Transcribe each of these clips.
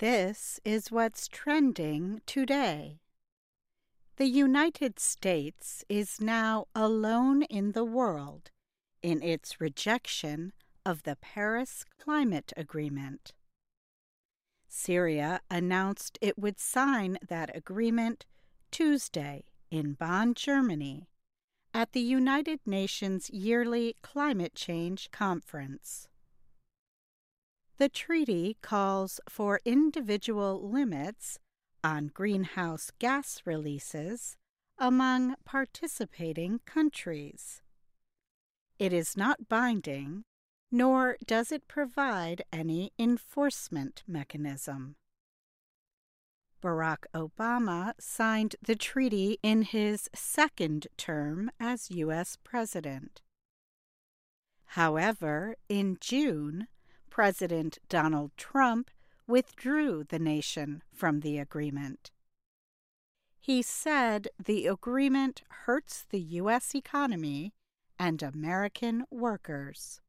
This is what's trending today. The United States is now alone in the world in its rejection of the Paris Climate Agreement. Syria announced it would sign that agreement Tuesday in Bonn, Germany, at the United Nations yearly climate change conference. The treaty calls for individual limits on greenhouse gas releases among participating countries. It is not binding, nor does it provide any enforcement mechanism. Barack Obama signed the treaty in his second term as U.S. President. However, in June, President Donald Trump withdrew the nation from the agreement. He said the agreement hurts the U.S. economy and American workers.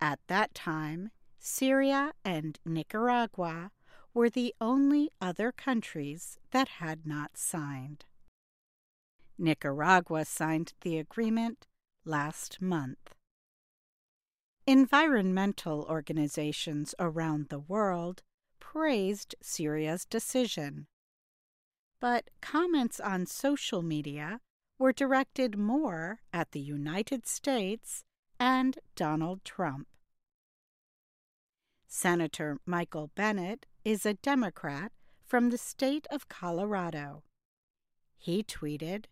At that time, Syria and Nicaragua were the only other countries that had not signed. Nicaragua signed the agreement last month. Environmental organizations around the world praised Syria's decision. But comments on social media were directed more at the United States and Donald Trump. Senator Michael Bennet is a Democrat from the state of Colorado. He tweeted,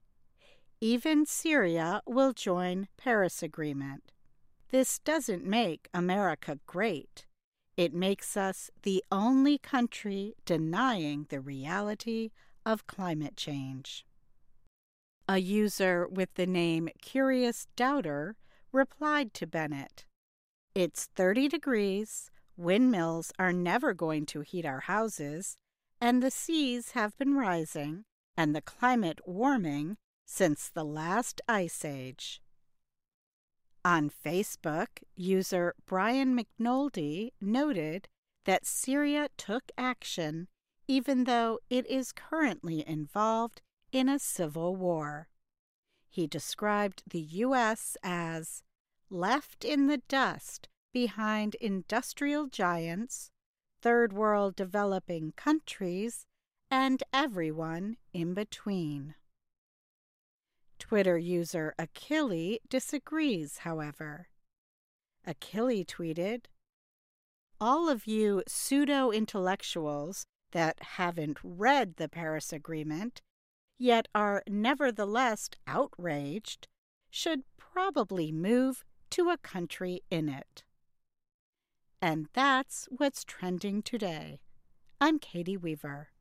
Even Syria will join Paris Agreement. This doesn't make America great. It makes us the only country denying the reality of climate change. A user with the name Curious Doubter replied to Bennet It's 30 degrees, windmills are never going to heat our houses, and the seas have been rising and the climate warming since the last ice age. On Facebook, user Brian McNoldy noted that Syria took action even though it is currently involved in a civil war. He described the U.S. as left in the dust behind industrial giants, third world developing countries, and everyone in between. Twitter user Achille disagrees, however. Achille tweeted, All of you pseudo intellectuals that haven't read the Paris Agreement, yet are nevertheless outraged, should probably move to a country in it. And that's what's trending today. I'm Katie Weaver.